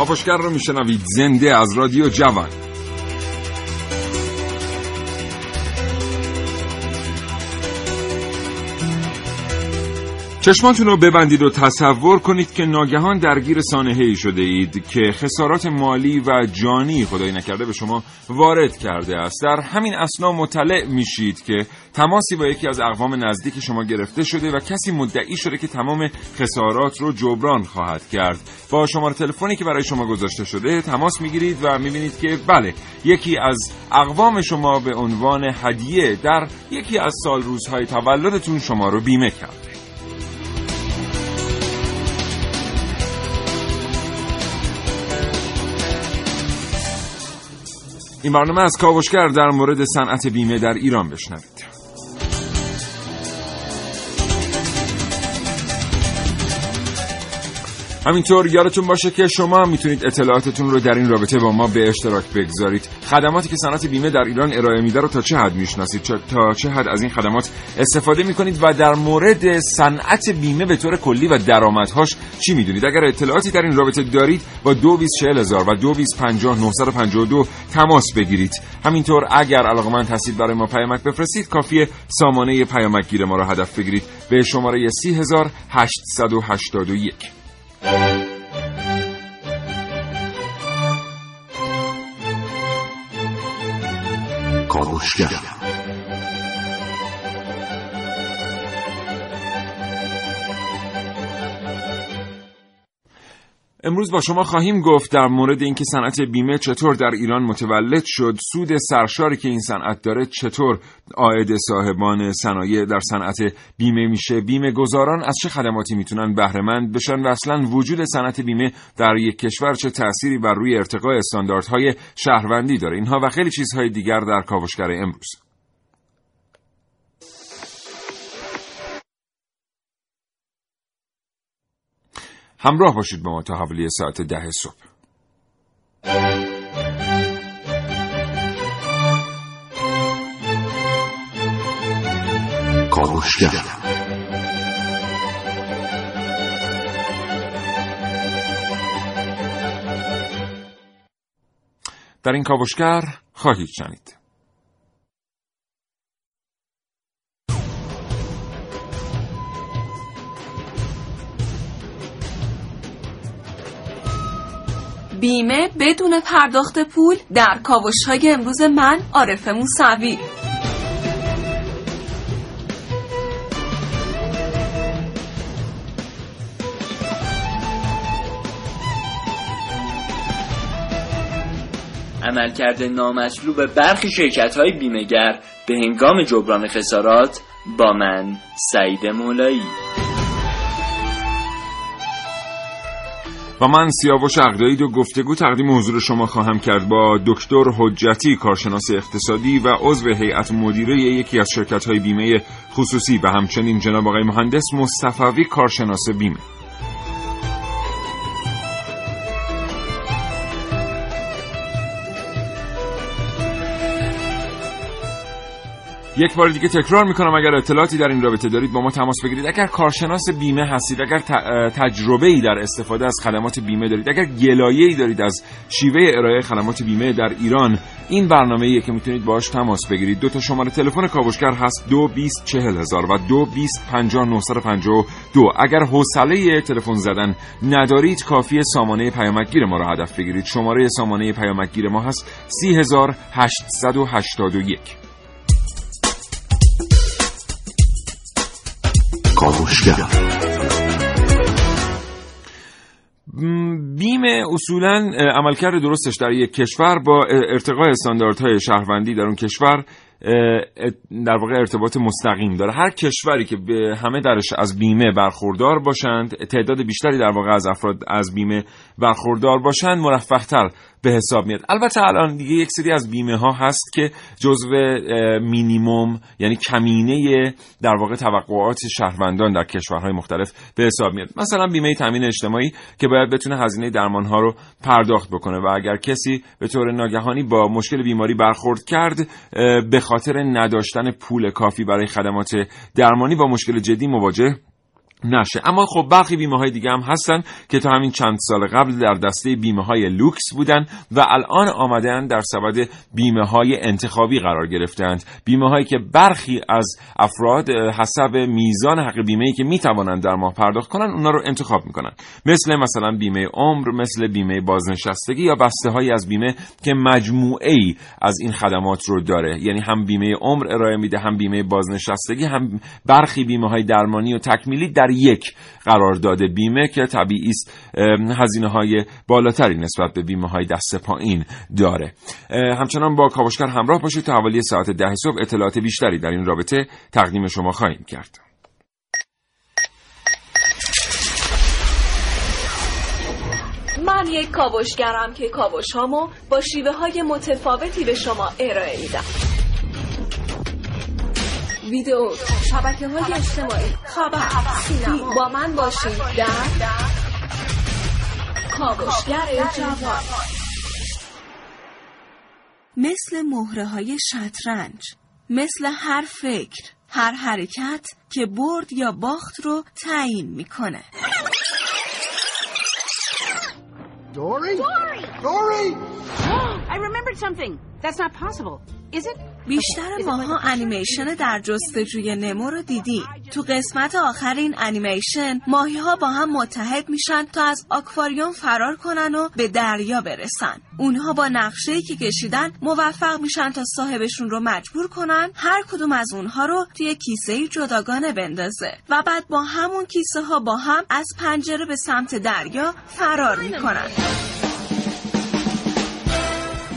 کاوشگر رو میشنوید. زنده از رادیو جوان. چشماتون رو ببندید و تصور کنید که ناگهان درگیر سانحه ای شده اید که خسارات مالی و جانی خدای نکرده به شما وارد کرده است. در همین اسنا مطلع میشید که تماسی با یکی از اقوام نزدیک شما گرفته شده و کسی مدعی شده که تمام خسارات رو جبران خواهد کرد. با شماره تلفنی که برای شما گذاشته شده تماس می‌گیرید و می‌بینید که بله یکی از اقوام شما به عنوان هدیه در یکی از سال روزهای تولدتون شما رو بیمه کرده این برنامه از کاوشگر در مورد صنعت بیمه در ایران بشنوید. همینطور یادتون باشه که شما می‌تونید اطلاعاتتون رو در این رابطه با ما به اشتراک بگذارید. خدماتی که صنعت بیمه در ایران ارائه میده رو تا چه حد می‌شناسید؟ تا چه حد از این خدمات استفاده می‌کنید و در مورد صنعت بیمه به طور کلی و درآمدهاش چی می‌دونید؟ اگر اطلاعاتی در این رابطه دارید با هزار و دو تماس بگیرید. همینطور اگر علاقمند هستید برای ما پیامک بفرستید کافیه سامانه پیامک گیر ما رو هدف بگیرید. به شماره 30881 کاوشگر. امروز با شما خواهیم گفت در مورد اینکه صنعت بیمه چطور در ایران متولد شد سود سرشاری که این صنعت داره چطور عاید صاحبان صنایع در صنعت بیمه میشه بیمه گذاران از چه خدماتی می‌تونن بهره بشن و اصلا وجود صنعت بیمه در یک کشور چه تأثیری بر روی ارتقاء استانداردهای شهروندی داره؟ اینها و خیلی چیزهای دیگر در کاوشگر امروز. همراه باشید با ما تا حوالی ساعت ده صبح. کاوشگر. در این کاوشگر خواهید شنید. بیمه بدون پرداخت پول در کاوش های امروز من عارف موسوی. عملکرد نامطلوب برخی شرکت های بیمهگر به هنگام جبران خسارات با من سعید مولایی. و من سیاوش اقدایی دو گفتگو تقدیم حضور شما خواهم کرد با دکتر حجتی کارشناس اقتصادی و عضو هیئت مدیره یکی از شرکت های بیمه خصوصی و همچنین جناب آقای مهندس مصطفوی کارشناس بیمه. یک بار دیگه تکرار می‌کنم اگر اطلاعاتی در این رابطه دارید با ما تماس بگیرید. اگر کارشناس بیمه هستید اگر تجربه ای در استفاده از خدمات بیمه دارید اگر گلایه ای دارید از شیوه ارائه خدمات بیمه در ایران این برنامه ایه که می‌تونید باهاش تماس بگیرید. دو تا شماره تلفن کاوشگر هست دو بیست چهل هزار و دو بیست پنجاه دو. اگر حوصله تلفن زدن ندارید کافی سامانه پیامکگیر ما را هدف بگیرید. شماره سامانه پیامکگیر ما هست سی هزار هشتصد و هشتاد و یک. کاوشگر بیمه اصولا عملکرد درستش در یک کشور با ارتقای استانداردهای شهروندی در اون کشور در واقع ارتباط مستقیم داره. هر کشوری که همه درش از بیمه برخوردار باشند تعداد بیشتری در واقع از افراد از بیمه برخوردار باشند مرفهتر به حساب میاد. البته الان دیگه یک سری از بیمه ها هست که جزو مینیموم یعنی کمینه در واقع توقعات شهروندان در کشورهای مختلف به حساب میاد. مثلا بیمه تامین اجتماعی که باید بتونه هزینه درمان ها رو پرداخت بکنه و اگر کسی به طور ناگهانی با مشکل بیماری برخورد کرد به خاطر نداشتن پول کافی برای خدمات درمانی با مشکل جدی مواجه نشه. اما خب برخی بیمه های دیگه هم هستن که تا همین چند سال قبل در دسته بیمه های لوکس بودن و الان آمدن در سبد بیمه های انتخابی قرار گرفتند. بیمه هایی که برخی از افراد حسب میزان حق بیمه که می‌توانند در ماه پرداخت کنند اونا رو انتخاب می‌کنن. مثل مثلا بیمه عمر مثل بیمه بازنشستگی یا بسته های از بیمه که مجموعه ای از این خدمات رو داره. یعنی هم بیمه عمر ارائه میده هم بیمه بازنشستگی هم برخی بیمه های درمانی و تکمیلی در یک قرارداد بیمه که طبیعی است هزینه های بالاتری نسبت به بیمه های دست پایین داره. همچنان با کاوشگر همراه باشید تا حوالی ساعت ده صبح اطلاعات بیشتری در این رابطه تقدیم شما خواهیم کرد. من یک کاوشگرم که کاوش با شیوه های متفاوتی به شما ارائه میدم. ویدیو شبکه های اجتماعی خبر سینما با من باشید در کاوشگر جوان مثل مهره های شطرنج مثل هر فکر هر حرکت که برد یا باخت رو تعیین می‌کنه Dory? Dory! Dory! I remembered something. That's not possible. Is it? بیشتر ماها انیمیشن در جستجوی نمو رو دیدیم تو قسمت آخر این انیمیشن ماهی ها با هم متحد میشن تا از آکواریوم فرار کنن و به دریا برسن. اونها با نقشه که کشیدن موفق میشن تا صاحبشون رو مجبور کنن هر کدوم از اونها رو توی کیسه جداگانه بندازه. و بعد با همون کیسه ها با هم از پنجره به سمت دریا فرار می‌کنن.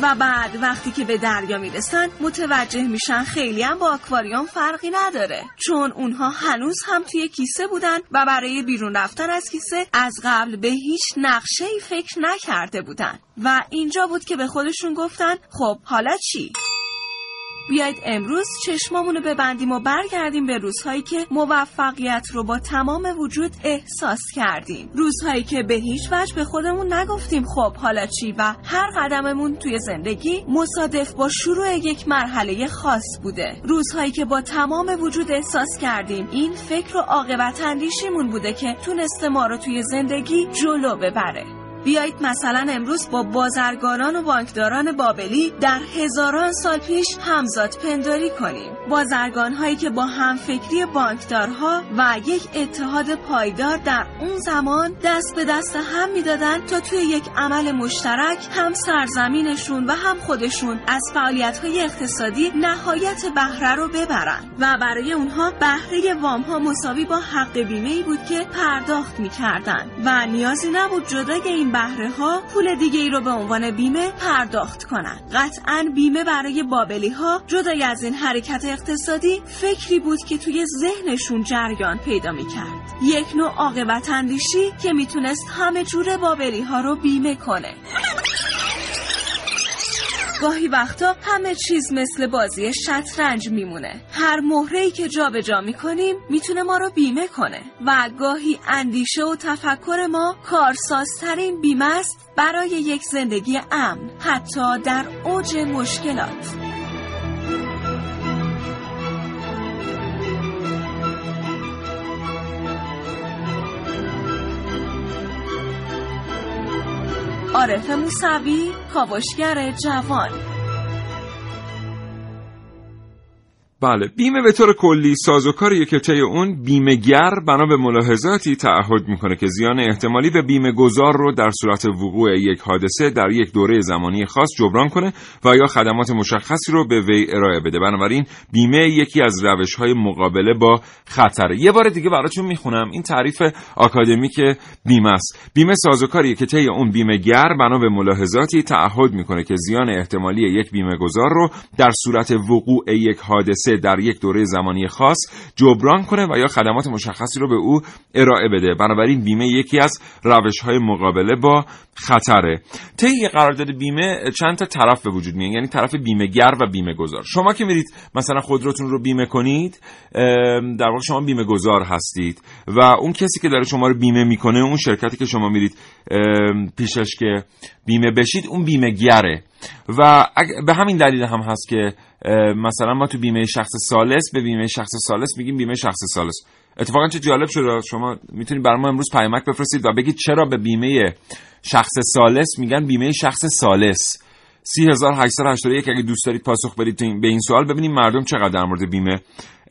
و بعد وقتی که به دریا می‌رسن متوجه میشن خیلی هم با آکواریوم فرقی نداره چون اونها هنوز هم توی کیسه بودن و برای بیرون رفتن از کیسه از قبل به هیچ نقشه ای فکر نکرده بودن و اینجا بود که به خودشون گفتن خب حالا چی؟ بیایید امروز چشمامونو ببندیم و برگردیم به روزهایی که موفقیت رو با تمام وجود احساس کردیم. روزهایی که به هیچ وجه به خودمون نگفتیم خب حالا چی؟ و هر قدممون توی زندگی مصادف با شروع یک مرحله خاص بوده. روزهایی که با تمام وجود احساس کردیم این فکر و عاقبت اندیشیمون بوده که تونسته ما رو توی زندگی جلو ببره. بیایید مثلا امروز با بازرگانان و بانکداران بابلی در هزاران سال پیش همزاد پنداری کنیم. بازرگان هایی که با همفکری بانکدارها و یک اتحاد پایدار در اون زمان دست به دست هم می‌دادند تا توی یک عمل مشترک هم سرزمینشون و هم خودشون از فعالیت های اقتصادی نهایت بهره رو ببرن. و برای اونها بهره وام ها مساوی با حق بیمه ای بود که پرداخت می‌کردن. و نیازی نبود جدای این بهره ها پول دیگه ای رو به عنوان بیمه پرداخت کنند. قطعا بیمه برای بابلی ها جدای از این حرکت اقتصادی فکری بود که توی ذهنشون جریان پیدا می کرد. یک نوع عاقبت اندیشی که می‌تونست همه جور بابلی ها رو بیمه کنه. گاهی وقتا همه چیز مثل بازی شطرنج میمونه. هر مهره که جابجا جا می‌کنیم می‌تونه ما رو بیمه کنه. و گاهی اندیشه و تفکر ما کارسازترین بیمه است برای یک زندگی امن حتی در اوج مشکلات. عارف موسوی کاوشگر جوان. بله بیمه به طور کلی سازوکاریه که طی اون بیمهگر بنا به ملاحظاتی تعهد می‌کنه که زیان احتمالی به بیمه گذار رو در صورت وقوع یک حادثه در یک دوره زمانی خاص جبران کنه و یا خدمات مشخصی رو به وی ارائه بده. بنابراین بیمه یکی از روش های مقابله با خطره. یه بار دیگه براتون می‌خونم. این تعریف آکادمیک بیمه است. بیمه سازوکاریه که طی اون بیمهگر بنا به ملاحظاتی تعهد می‌کنه که زیان احتمالی یک بیمه گذار رو در صورت وقوع یک حادثه در یک دوره زمانی خاص جبران کنه و یا خدمات مشخصی رو به او ارائه بده. بنابراین بیمه یکی از روش های مقابله با خطره. طی قرارداد بیمه چند تا طرف به وجود میاد یعنی طرف بیمه گر و بیمه گذار شما که میرید مثلا خودروتون رو بیمه کنید در واقع شما بیمه گذار هستید و اون کسی که داره شما رو بیمه می‌کنه اون شرکتی که شما میرید پیشش که بیمه بشید اون بیمه گره و به همین دلیل هم هست که مثلا ما تو بیمه شخص سالس به بیمه شخص سالس میگیم بیمه شخص سالس. اتفاقا چه جالب شده شما می‌تونید برای ما امروز پیامک بفرستید و بگید چرا به بیمه شخص سالس میگن بیمه شخص سالس. 3881 اگه دوست دارید پاسخ بدید به این سوال ببینیم مردم چقدر در مورد بیمه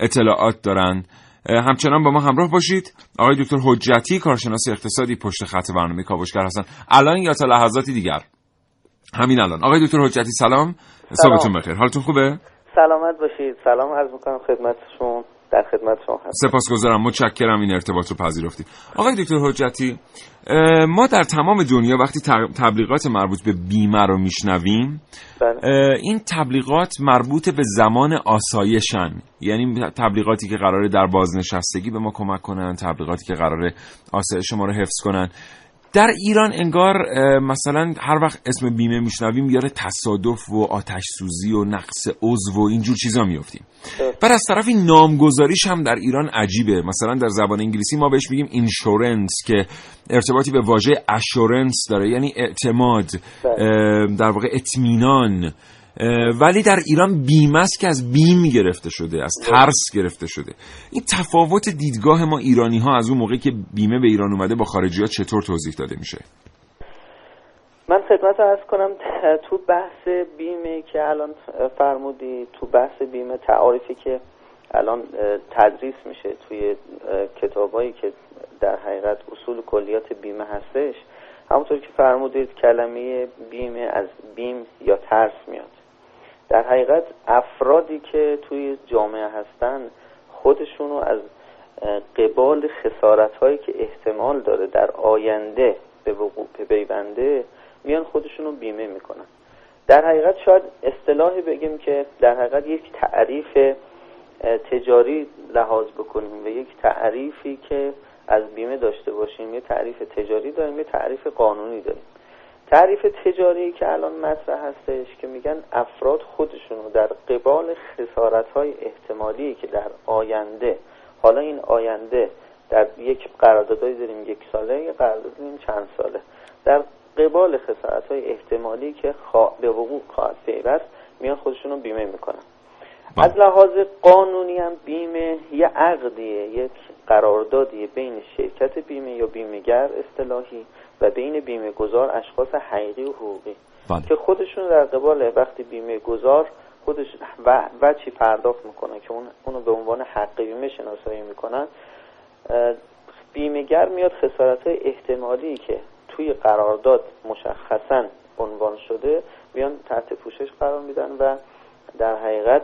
اطلاعات دارن. همچنان با ما همراه باشید. آقای دکتر حجتی کارشناس اقتصادی پشت خط برنامه کاوشگر هستن. الان یا تا لحظاتی دیگر. همین الان. آقای دکتر حجتی سلام. صبحتون بخیر. حالتون خوبه؟ سلامت باشید. سلام عرض می‌کنم خدمتشون در خدمت شما هستم. سپاسگزارم. متشکرم. این ارتباط رو پذیرفتید. آقای دکتر حجتی ما در تمام دنیا وقتی تبلیغات مربوط به بیمه رو میشنویم بله. این تبلیغات مربوط به زمان آسایشن. یعنی تبلیغاتی که قراره در بازنشستگی به ما کمک کنن تبلیغاتی که قراره آسایش ما رو حفظ کنن. در ایران انگار مثلا هر وقت اسم بیمه میشنویم یاره تصادف و آتش سوزی و نقص عضو و اینجور چیزا میفتیم بر از طرفی نامگذاریش هم در ایران عجیبه. مثلا در زبان انگلیسی ما بهش میگیم اینشورنس که ارتباطی به واژه اشورنس داره یعنی اعتماد بله. در واقع اطمینان. ولی در ایران بیمه است که از بیم گرفته شده از ترس گرفته شده. این تفاوت دیدگاه ما ایرانی ها از اون موقعی که بیمه به ایران اومده با خارجی ها چطور توضیح داده میشه؟ من خدمت ارز کنم تو بحث بیمه که الان فرمودی تو بحث بیمه تعاریفی که الان تدریس میشه توی کتابایی که در حقیقت اصول کلیات بیمه هستش. همونطور که فرمودید کلمه بیمه از بیم یا ترس میاد. در حقیقت افرادی که توی جامعه هستن خودشونو از قبال خسارت هایی که احتمال داره در آینده به وقوع پیونده میان خودشونو بیمه می‌کنن. در حقیقت شاید اصطلاحی بگیم که در حقیقت یک تعریف تجاری لحاظ بکنیم و یک تعریفی که از بیمه داشته باشیم یه تعریف تجاری داریم یه تعریف قانونی داریم. تعریف تجاری که الان مطرح هستش که میگن افراد خودشونو در قبال خسارت های احتمالی که در آینده حالا این آینده در یک قراردادایی داریم یک ساله یک قرارداد داریم چند ساله. در قبال خسارت های احتمالی که به وقوع خواهد پیوست میان خودشونو بیمه می‌کنن. بله. از لحاظ قانونی هم بیمه یه عقدیه یک قراردادیه بین شرکت بیمه یا بیمهگر اصطلاحی. و بین بیمه گذار اشخاص حقیقی و حقوقی بله. که خودشون در قبال وقتی بیمه گذار خودش و, و چی پرداخت می‌کنن که اون اونو به عنوان حق بیمه شناسایی می‌کنن بیمهگر میاد خسارت احتمالی که توی قرارداد مشخصا عنوان شده بیان تحت پوشش قرار میدن و در حقیقت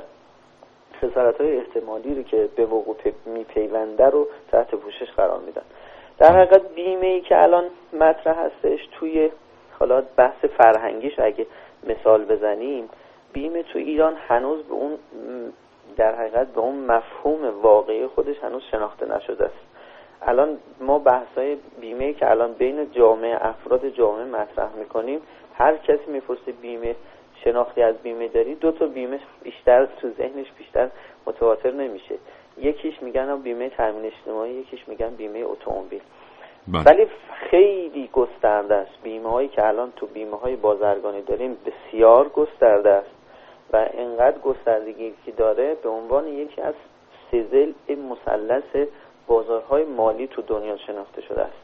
خسارت های احتمالی رو که به وقوع میپیونده رو تحت پوشش قرار میدن در حقیقت بیمه ای که الان مطرح هستش توی حالا بحث فرهنگیش اگه مثال بزنیم بیمه تو ایران هنوز به اون در حقیقت به اون مفهوم واقعی خودش هنوز شناخته نشده است. الان ما بحثای بیمه که الان بین جامعه افراد جامعه مطرح می‌کنیم هر کسی می‌پرسه بیمه شناختی از بیمه داری دو تا بیمه بیشتر تو ذهنش بیشتر متواتر نمیشه. یکیش میگن بیمه تامین اجتماعی یکیش میگن بیمه اتومبیل. بله. ولی خیلی گسترده است. بیمه هایی که الان تو بیمه های بازرگانی داریم بسیار گسترده است و انقدر گستردگی که داره به عنوان یکی از سزل مثلث بازارهای مالی تو دنیا شناخته شده است.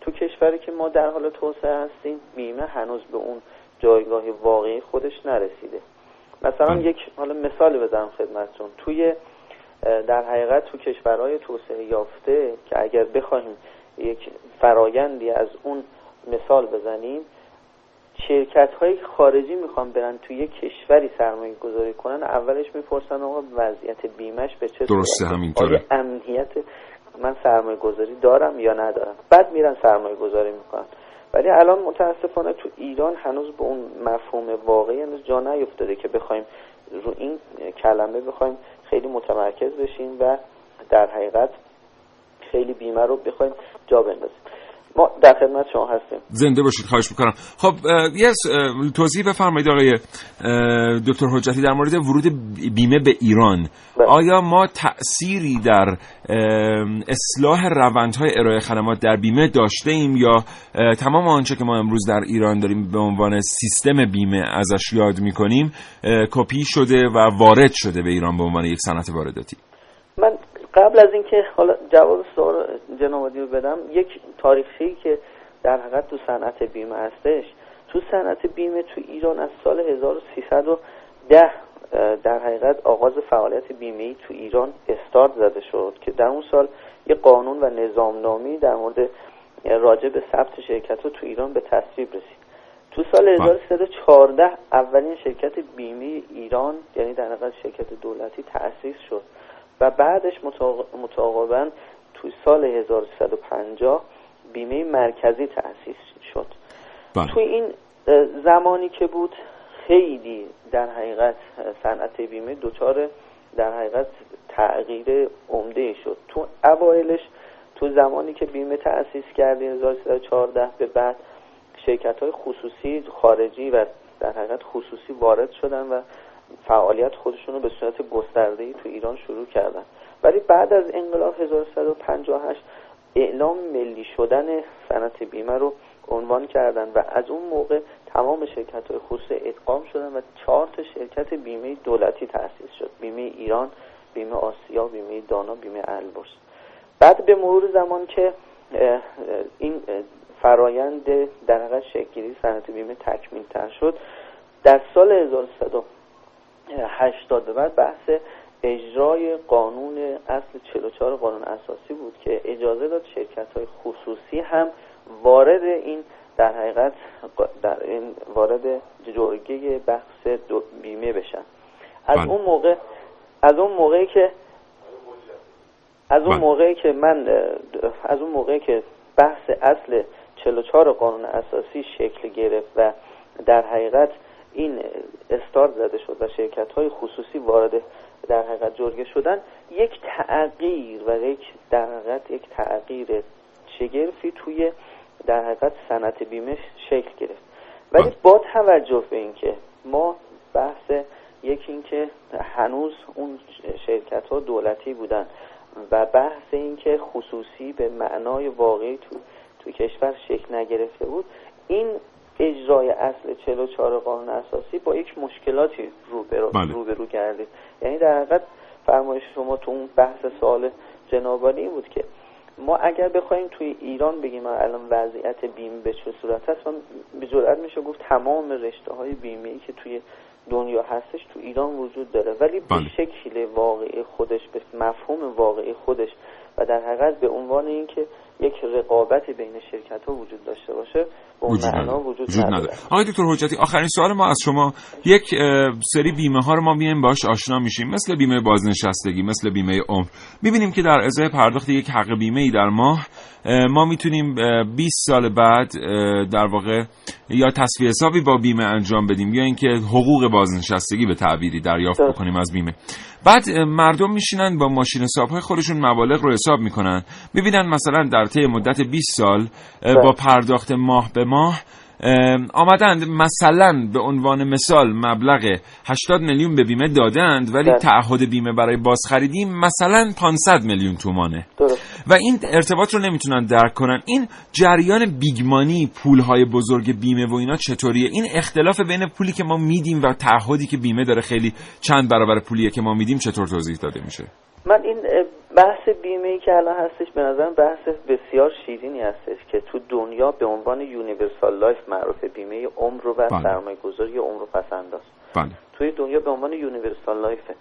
تو کشوری که ما در حال توسعه هستیم بیمه هنوز به اون جایگاه واقعی خودش نرسیده. مثلا بله. یک حالا مثالی بزنم خدمتتون. توی در حقیقت تو کشورهای توسعه یافته که اگر بخوایم یک فرایندی از اون مثال بزنیم شرکت های خارجی می‌خوان برن توی یک کشوری سرمایه گذاری کنن اولش می‌پرسن آقا وضعیت بیمش به چه درسته،؟ همینطوره. آیا امنیت من سرمایه گذاری دارم یا ندارم بعد میرن سرمایه گذاری می‌کنن ولی الان متاسفانه تو ایران هنوز به اون مفهوم واقعی هنوز جا نیفتاده که بخوایم رو این کلمه بخوایم خیلی متمرکز بشیم و در حقیقت خیلی بیمه رو بخوایم جا بندازیم. ما در خدمت شما هستیم. زنده باشید خواهش می‌کنم. خب یه توضیح بفرمایید آقای دکتر حجتی در مورد ورود بیمه به ایران. بله. آیا ما تأثیری در اصلاح روندهای ارائه خدمات در بیمه داشته ایم یا تمام آنچه که ما امروز در ایران داریم به عنوان سیستم بیمه ازش یاد می‌کنیم کپی شده و وارد شده به ایران به عنوان یک صنعت وارداتی؟ قبل از اینکه حالا جواب سوال جناب رو بدم یک تاریخی که در حقیقت تو صنعت بیمه هستش. تو صنعت بیمه تو ایران از سال 1310 اه، در حقیقت آغاز فعالیت بیمه ای تو ایران استارت زده شد که در اون سال یه قانون و نظامنامی در مورد راجع به ثبت شرکت تو ایران به تصویب رسید. تو سال 1314 اولین شرکت بیمه ایران یعنی در حقیقت شرکت دولتی تأسیس شد. و بعدش متعاق- متعاقبا تو سال 1350 بیمه مرکزی تأسیس شد. بله. توی این زمانی که بود خیلی در حقیقت صنعت بیمه دچار در حقیقت تغییر عمده شد. تو اوایلش تو زمانی که بیمه تأسیس کردیم 1314 به بعد شرکت های خصوصی خارجی و در حقیقت خصوصی وارد شدن و فعالیت خودشون رو به صورت گسترده‌ای تو ایران شروع کردن. ولی بعد از انقلاب 1358 اعلام ملی شدن صنعت بیمه رو عنوان کردن و از اون موقع تمام شرکت های خصوصی ادغام شدن و چهار تا شرکت بیمه دولتی تأسیس شد. بیمه ایران بیمه آسیا بیمه دانا بیمه البرز. بعد به مرور زمان که این فرایند در حقیقت شکلی صنعت بیمه تکمیل تر شد در سال 1180 به بعد بحث اجرای قانون اصل 44 قانون اساسی بود که اجازه داد شرکت های خصوصی هم وارد این در حقیقت در این وارد جرگه بحث بیمه بشن از بله. اون موقع از اون موقعی که از اون بله. موقعی که من از اون موقعی که بحث اصل 44 قانون اساسی شکل گرفت و در حقیقت این استارت زده شد و شرکت های خصوصی وارد در حقیقت جرگه شدن یک تغییر و یک در حقیقت یک تغییر شگرفی توی در حقیقت صنعت بیمه شکل گرفت ولی. با توجه به اینکه ما بحث یکی اینکه هنوز اون شرکت ها دولتی بودن و بحث اینکه خصوصی به معنای واقعی تو تو کشور شکل نگرفته بود این اجرای اصل 44 قانون اساسی با یک مشکلاتی روبرو بله. روبرو گردید یعنی در حقیقت فرمایش شما تو اون بحث سوال جنابالی این بود که ما اگر بخوایم توی ایران بگیم الان وضعیت بیمه به چه صورت هست من به جرئت میشه گفت تمام رشته های بیمه ای که توی دنیا هستش تو ایران وجود داره ولی بله. به شکل واقعی خودش به مفهوم واقعی خودش و در حقیقت به عنوان اینکه یک رقابت بین شرکت ها وجود داشته باشه اون وجود معنا. وجود, وجود نداره. آقای دکتر حجتی آخرین سوال ما از شما. یک سری بیمه ها رو ما میایم باش آشنا میشیم. مثل بیمه بازنشستگی مثل بیمه عمر. می‌بینیم که در ازای پرداخت یک حق بیمه ای در ماه اه، ما می‌تونیم 20 سال بعد در واقع یا تصفیه حسابی با بیمه انجام بدیم یا اینکه حقوق بازنشستگی به تعبیری دریافت. بکنیم از بیمه. بعد مردم میشینن با ماشین حسابهای خودشون مبالغ رو حساب می‌کنن. می‌بینن مثلا در طی مدت 20 سال اه، با بله. پرداخت ماه به ماه اه، آمدند. مثلا به عنوان مثال مبلغ 80 میلیون به بیمه دادند ولی بله. تعهد بیمه برای بازخریدی مثلا 500 میلیون تومانه. و این ارتباط رو نمی‌تونن درک کنن. این جریان بیگمانی پولهای بزرگ بیمه و اینا چطوریه؟ این اختلاف بین پولی که ما میدیم و تعهدی که بیمه داره خیلی چند برابر پولیه که ما میدیم چطور توضیح داده میشه؟ من این بحث بیمه ای که الان هستش به نظرم بحث بسیار شیرینی هستش که تو دنیا به عنوان universal life معروف بیمه عمر و بله. سرمایه گذاری عمر و پس‌انداز. بله. تو توی دنیا به عنوان universal life ه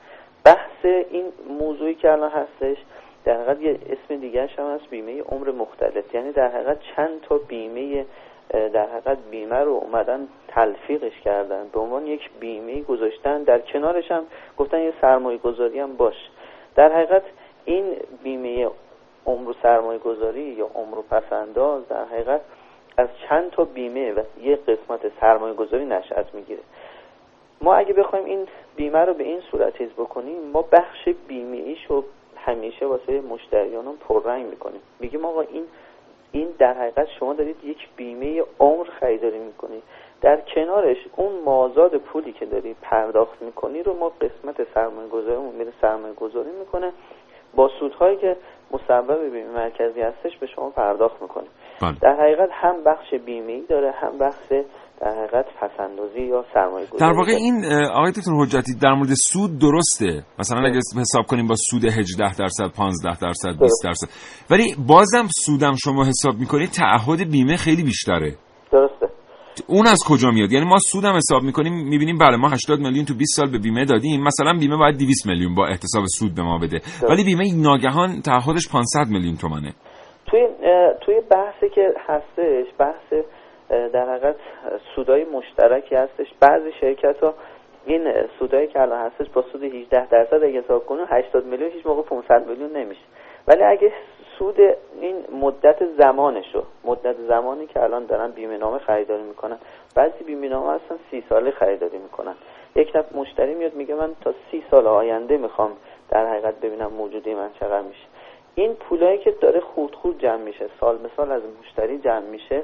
بحث این موضوعی که الان هستش در حقیقت یه اسم دیگه هم هست بیمه عمر مختلط. یعنی در حقیقت چند تا بیمه در حقیقت بیمه رو اومدن تلفیقش کردن. به عنوان یک بیمه گذاشتن در کنارش هم گفتن یه سرمایه گذاری هم باش. در حقیقت این بیمه عمر و سرمایه گذاری یا عمر و پسنداز در حقیقت از چند تا بیمه و یه قسمت سرمایه گذاری نشأت می‌گیره. ما اگه بخوایم این بیمه رو به این صورت چیز بکنیم ما بخش بیمه ایش رو همیشه واسه مشتریانم پررنگ می‌کنیم. میگیم آقا این این در حقیقت شما دارید یک بیمه عمر خریداری می‌کنید. در کنارش اون مازاد پولی که داری پرداخت می‌کنی رو ما قسمت سرمایه گذاریمون میره سرمایه گذاری می‌کنه. با سودهایی که مسبب بیمه مرکزی هستش به شما پرداخت می‌کنه بله. در حقیقت هم بخش بیمه ای داره هم بخش در حقیقت پسندازی یا سرمایه گذاری در واقع این آقای دکتر حجتی در مورد سود درسته. مثلا اگه حساب کنیم با سود 18 درصد 15 درصد 20 درصد. ولی بازم سودم شما حساب می‌کنید تعهد بیمه خیلی بیشتره. اون از کجا میاد؟ یعنی ما سودم حساب می‌کنیم می‌بینیم بله ما 80 میلیون تو 20 سال به بیمه دادیم مثلا بیمه باید 200 میلیون با احتساب سود به ما بده. ولی بیمه ناگهان تعهدش 500 میلیون تومنه توی توی بحثی که هستش بحث در حقیقت سودای مشترکی هستش. بعضی شرکت ها این سودایی که الان هستش با سود 18 درصد اگه حساب کنیم 80 میلیون هیچ موقع 500 میلیون نمیشه. ولی اگه سود این مدت زمانشو مدت زمانی که الان دارن بیمه نامه خریداری می‌کنن. بعضی بیمه نامه هستن سی ساله خریداری می‌کنن. یک نفر مشتری میاد میگه من تا سی سال آینده می‌خوام در حقیقت ببینم موجودی من چقدر میشه. این پولایی که داره خود خود جمع میشه. سال به سال از مشتری جمع میشه.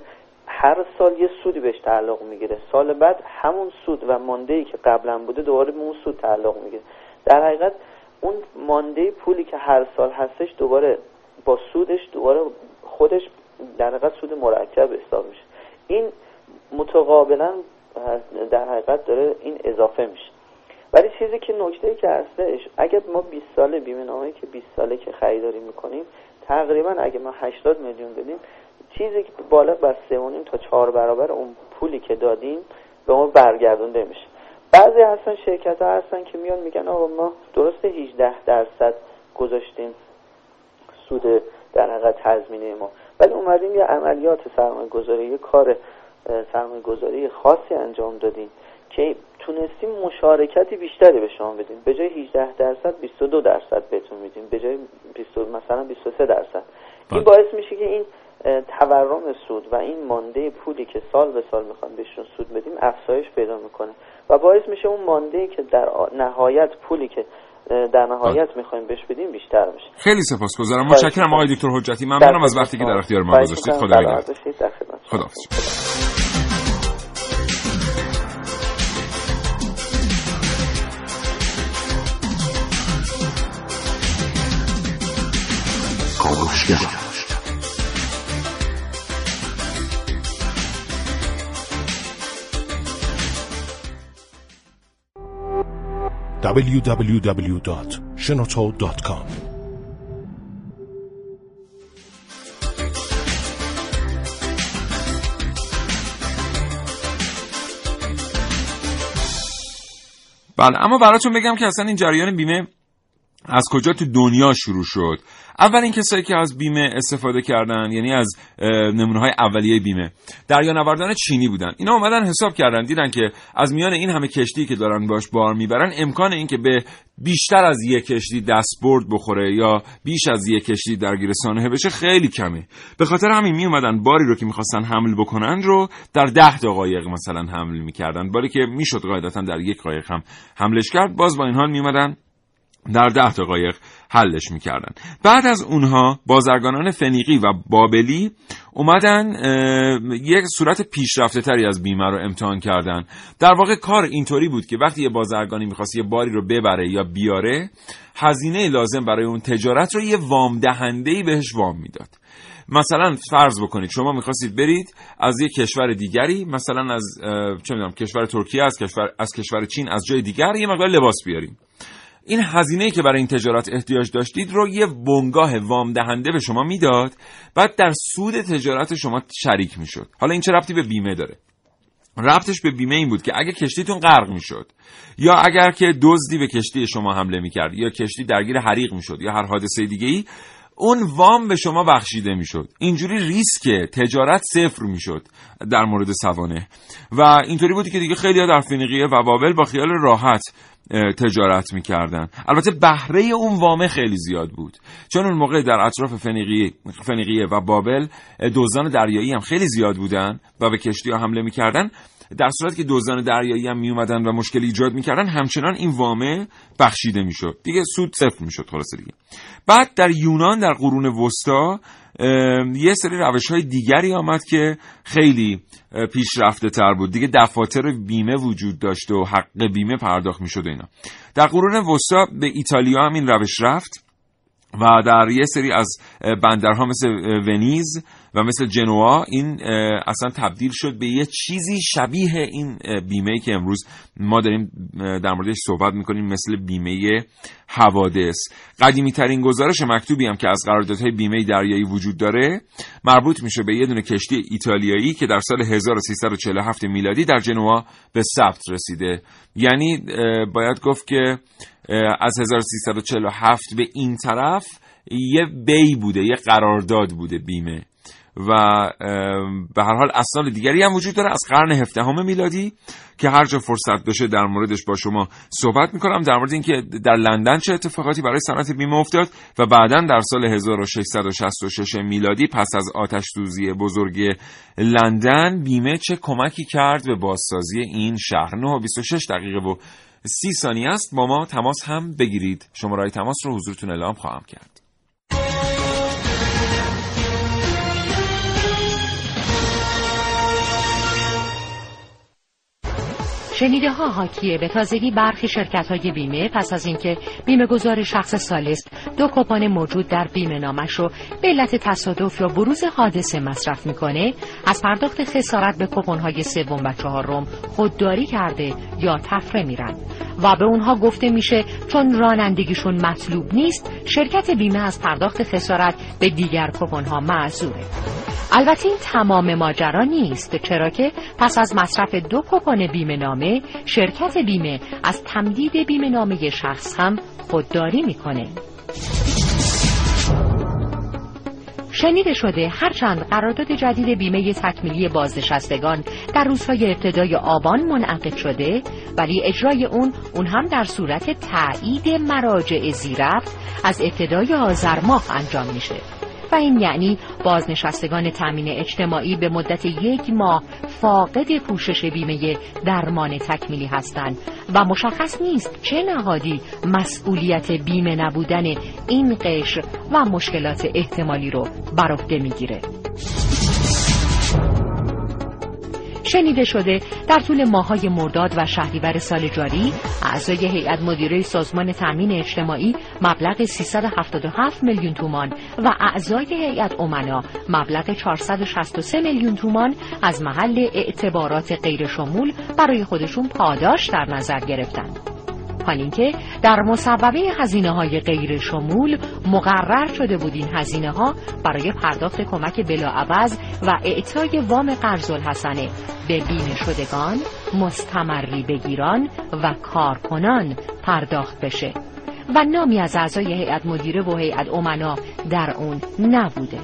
هر سال یه سودی بهش تعلق می‌گیره. سال بعد همون سود و مانده ای که قبلا بوده دوباره به اون سود تعلق می‌گیره. در حقیقت اون مانده پولی که هر سال هستش دوباره با سودش دوباره خودش در حقیقت سود مرکب حساب میشه. این متقابلا در حقیقت داره این اضافه میشه. ولی چیزی که نکته که هستش اگر ما 20 ساله بیمه نامه که 20 ساله که خریداری می‌کنیم تقریبا اگه ما 80 میلیون بدیم چیزی که بالا بر سوانیم تا چهار برابر اون پولی که دادیم به ما برگردونده میشه. بعضی هستن شرکت ها هستن که میان میگن آقا ما درست 18 درصد گذاشتیم سود در حقیقت تضمینه ما. ولی اومدیم یه عملیات سرمایه گذاری یه کار سرمایه گذاری خاصی انجام دادیم که تونستیم مشارکتی بیشتری به شما بدیم. به جای 18 درصد 22 درصد بهتون میدیم. به جای 20 مثلا 23 درصد. این باعث میشه که این تورم سود و این مانده پولی که سال به سال می‌خوام بهشون سود بدیم افزایش پیدا می‌کنه. و باعث میشه اون مانده که در نهایت پولی که در نهایت می‌خوایم بهش بدیم بیشتر بشه. خیلی سپاسگزارم. متشکرم آقای دکتر حجتی. ممنونم از وقتی که در اختیار ما گذاشتید. خدا نگهدار. خدا کاوشگر. www.shenoto.com بله اما براتون بگم که اصلا این جریان بیمه از کجا تو دنیا شروع شد؟ اولین کسایی که از بیمه استفاده کردن یعنی از نمونه های اولیه بیمه. دریانوردان چینی بودن. اینا اومدن حساب کردن دیدن که از میان این همه کشتی که دارن باش بار می‌برن امکان این که به بیشتر از یک کشتی دستبرد بخوره یا بیش از یک کشتی درگیر سانحه بشه خیلی کمه. به خاطر همین می اومدن باری رو که می‌خواستن حمل بکنن رو در ده تا قایق مثلا حمل می‌کردن. باری که می‌شد قاعدتا در یک قایق هم حملش کرد باز با این حال میومدن در ده قایق حلش می‌کردن. بعد از اونها بازرگانان فنیقی و بابلی اومدن یک صورت پیشرفته تری از بیمه رو امتحان کردن. در واقع کار اینطوری بود که وقتی یه بازرگانی می‌خواست یه باری رو ببره یا بیاره هزینه لازم برای اون تجارت رو یه وام دهنده ای بهش وام می‌داد. مثلا فرض بکنید شما می‌خواستید برید از یک کشور دیگری مثلا از چه می‌دونم کشور ترکیه از کشور از کشور چین از جای دیگر یه مقدار لباس بیاریم این هزینه‌ای که برای این تجارت احتیاج داشتید رو یه بنگاه وام دهنده به شما می‌داد بعد در سود تجارت شما شریک می‌شد. حالا این چه ربطی به بیمه داره؟ ربطش به بیمه این بود که اگه کشتیتون غرق می‌شد یا اگر که دزدی به کشتی شما حمله می‌کرد یا کشتی درگیر حریق می‌شد یا هر حادثه دیگه ای اون وام به شما بخشیده می‌شد. اینجوری ریسک تجارت صفر می‌شد در مورد سوانه و اینطوری بود که دیگه خیلی در فنیقیه و بابل با خیال راحت تجارت می‌کردن. البته بهره اون وامه خیلی زیاد بود. چون اون موقع در اطراف فنیقیه, فنیقیه و بابل دزدان دریایی هم خیلی زیاد بودن و به کشتی ها حمله می‌کردن. در صورت که دزدان دریایی هم می اومدن و مشکل ایجاد می‌کردن همچنان این وامه بخشیده می‌شد. دیگه سود صفر می‌شد خلاصه دیگه. بعد در یونان در قرون وسطا یه سری روش های دیگری آمد که خیلی پیشرفته تر بود. دیگه دفاتر بیمه وجود داشت و حق بیمه پرداخت می شد اینا. در قرون وسطا به ایتالیا هم این روش رفت و در یه سری از بندرها مثل ونیز و مثل جنوا این اصلا تبدیل شد به یه چیزی شبیه این بیمه که امروز ما داریم در موردش صحبت می‌کنیم مثل بیمه حوادث. قدیمی ترین گزارش مکتوبی هم که از قراردادهای بیمه دریایی وجود داره مربوط میشه به یه دونه کشتی ایتالیایی که در سال 1347 میلادی در جنوا به ثبت رسیده. یعنی باید گفت که از 1347 به این طرف یه بی بوده یه قرارداد بوده بیمه. و به هر حال اسناد دیگری هم وجود داره از قرن هفدهم میلادی که هر جا فرصت داشته در موردش با شما صحبت می‌کنم در مورد اینکه در لندن چه اتفاقاتی برای صنعت بیمه افتاد و بعدا در سال 1666 میلادی پس از آتش سوزی بزرگ لندن بیمه چه کمکی کرد به بازسازی این شهر؟ 9 و 26 دقیقه و سی ثانیه است. با ما تماس هم بگیرید. شماره تماس رو حضورتون اعلام خواهم کرد. شنیده ها حاکیه به تازگی برخی شرکت های بیمه پس از اینکه بیمه گذار شخص سالست دو کپان موجود در بیمه نامش رو به علت تصادف یا بروز حادثه مصرف می‌کنه از پرداخت خسارت به کپان های سوم و چهارم خودداری کرده یا تفره میرن و به اونها گفته میشه چون رانندگیشون مطلوب نیست شرکت بیمه از پرداخت خسارت به دیگر کپان ها معذوره. البته این تمام ماجرا نیست چرا که پس از مصرف دو کپان بیمه نامه شرکت بیمه از تمدید بیمه نامه شخص هم خودداری می‌کنه. شنیده شده هرچند قرارداد جدید بیمه تکمیلی بازنشستگان در روزهای ابتدای آبان منعقد شده ولی اجرای اون اون هم در صورت تایید مراجع زیرفت از ابتدای آذر ماه انجام میشه. این یعنی بازنشستگان تامین اجتماعی به مدت یک ماه فاقد پوشش بیمه درمان تکمیلی هستند. و مشخص نیست چه نهادی مسئولیت بیمه نبودن این قشر و مشکلات احتمالی رو بر عهده می‌گیره. شنیده شده در طول ماهای مرداد و شهریور سال جاری اعضای هیئت مدیره سازمان تامین اجتماعی مبلغ 377 میلیون تومان و اعضای هیئت امنا مبلغ 463 میلیون تومان از محل اعتبارات غیرشمول برای خودشون پاداش در نظر گرفتند. حال اینکه در مصوبه هزینه های غیر شمول مقرر شده بود این هزینه ها برای پرداخت کمک بلاعوض و اعطای وام قرض الحسنه به بین شدگان مستمری بگیران و کارکنان پرداخت بشه. و نامی از اعضای هیئت مدیره و هیئت امنا در اون نبوده.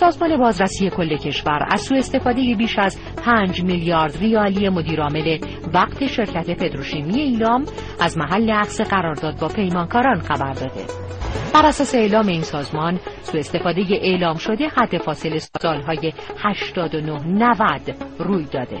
سازمان بازرسی کل کشور از سوء استفاده بیش از 5 میلیارد ریالی مدیرعامل وقت شرکت پتروشیمی ایلام از محل عقص قرارداد با پیمانکاران خبر داده. بر اساس اعلام این سازمان سوء استفاده اعلام شده حد فاصل سالهای 89 90 روی داده.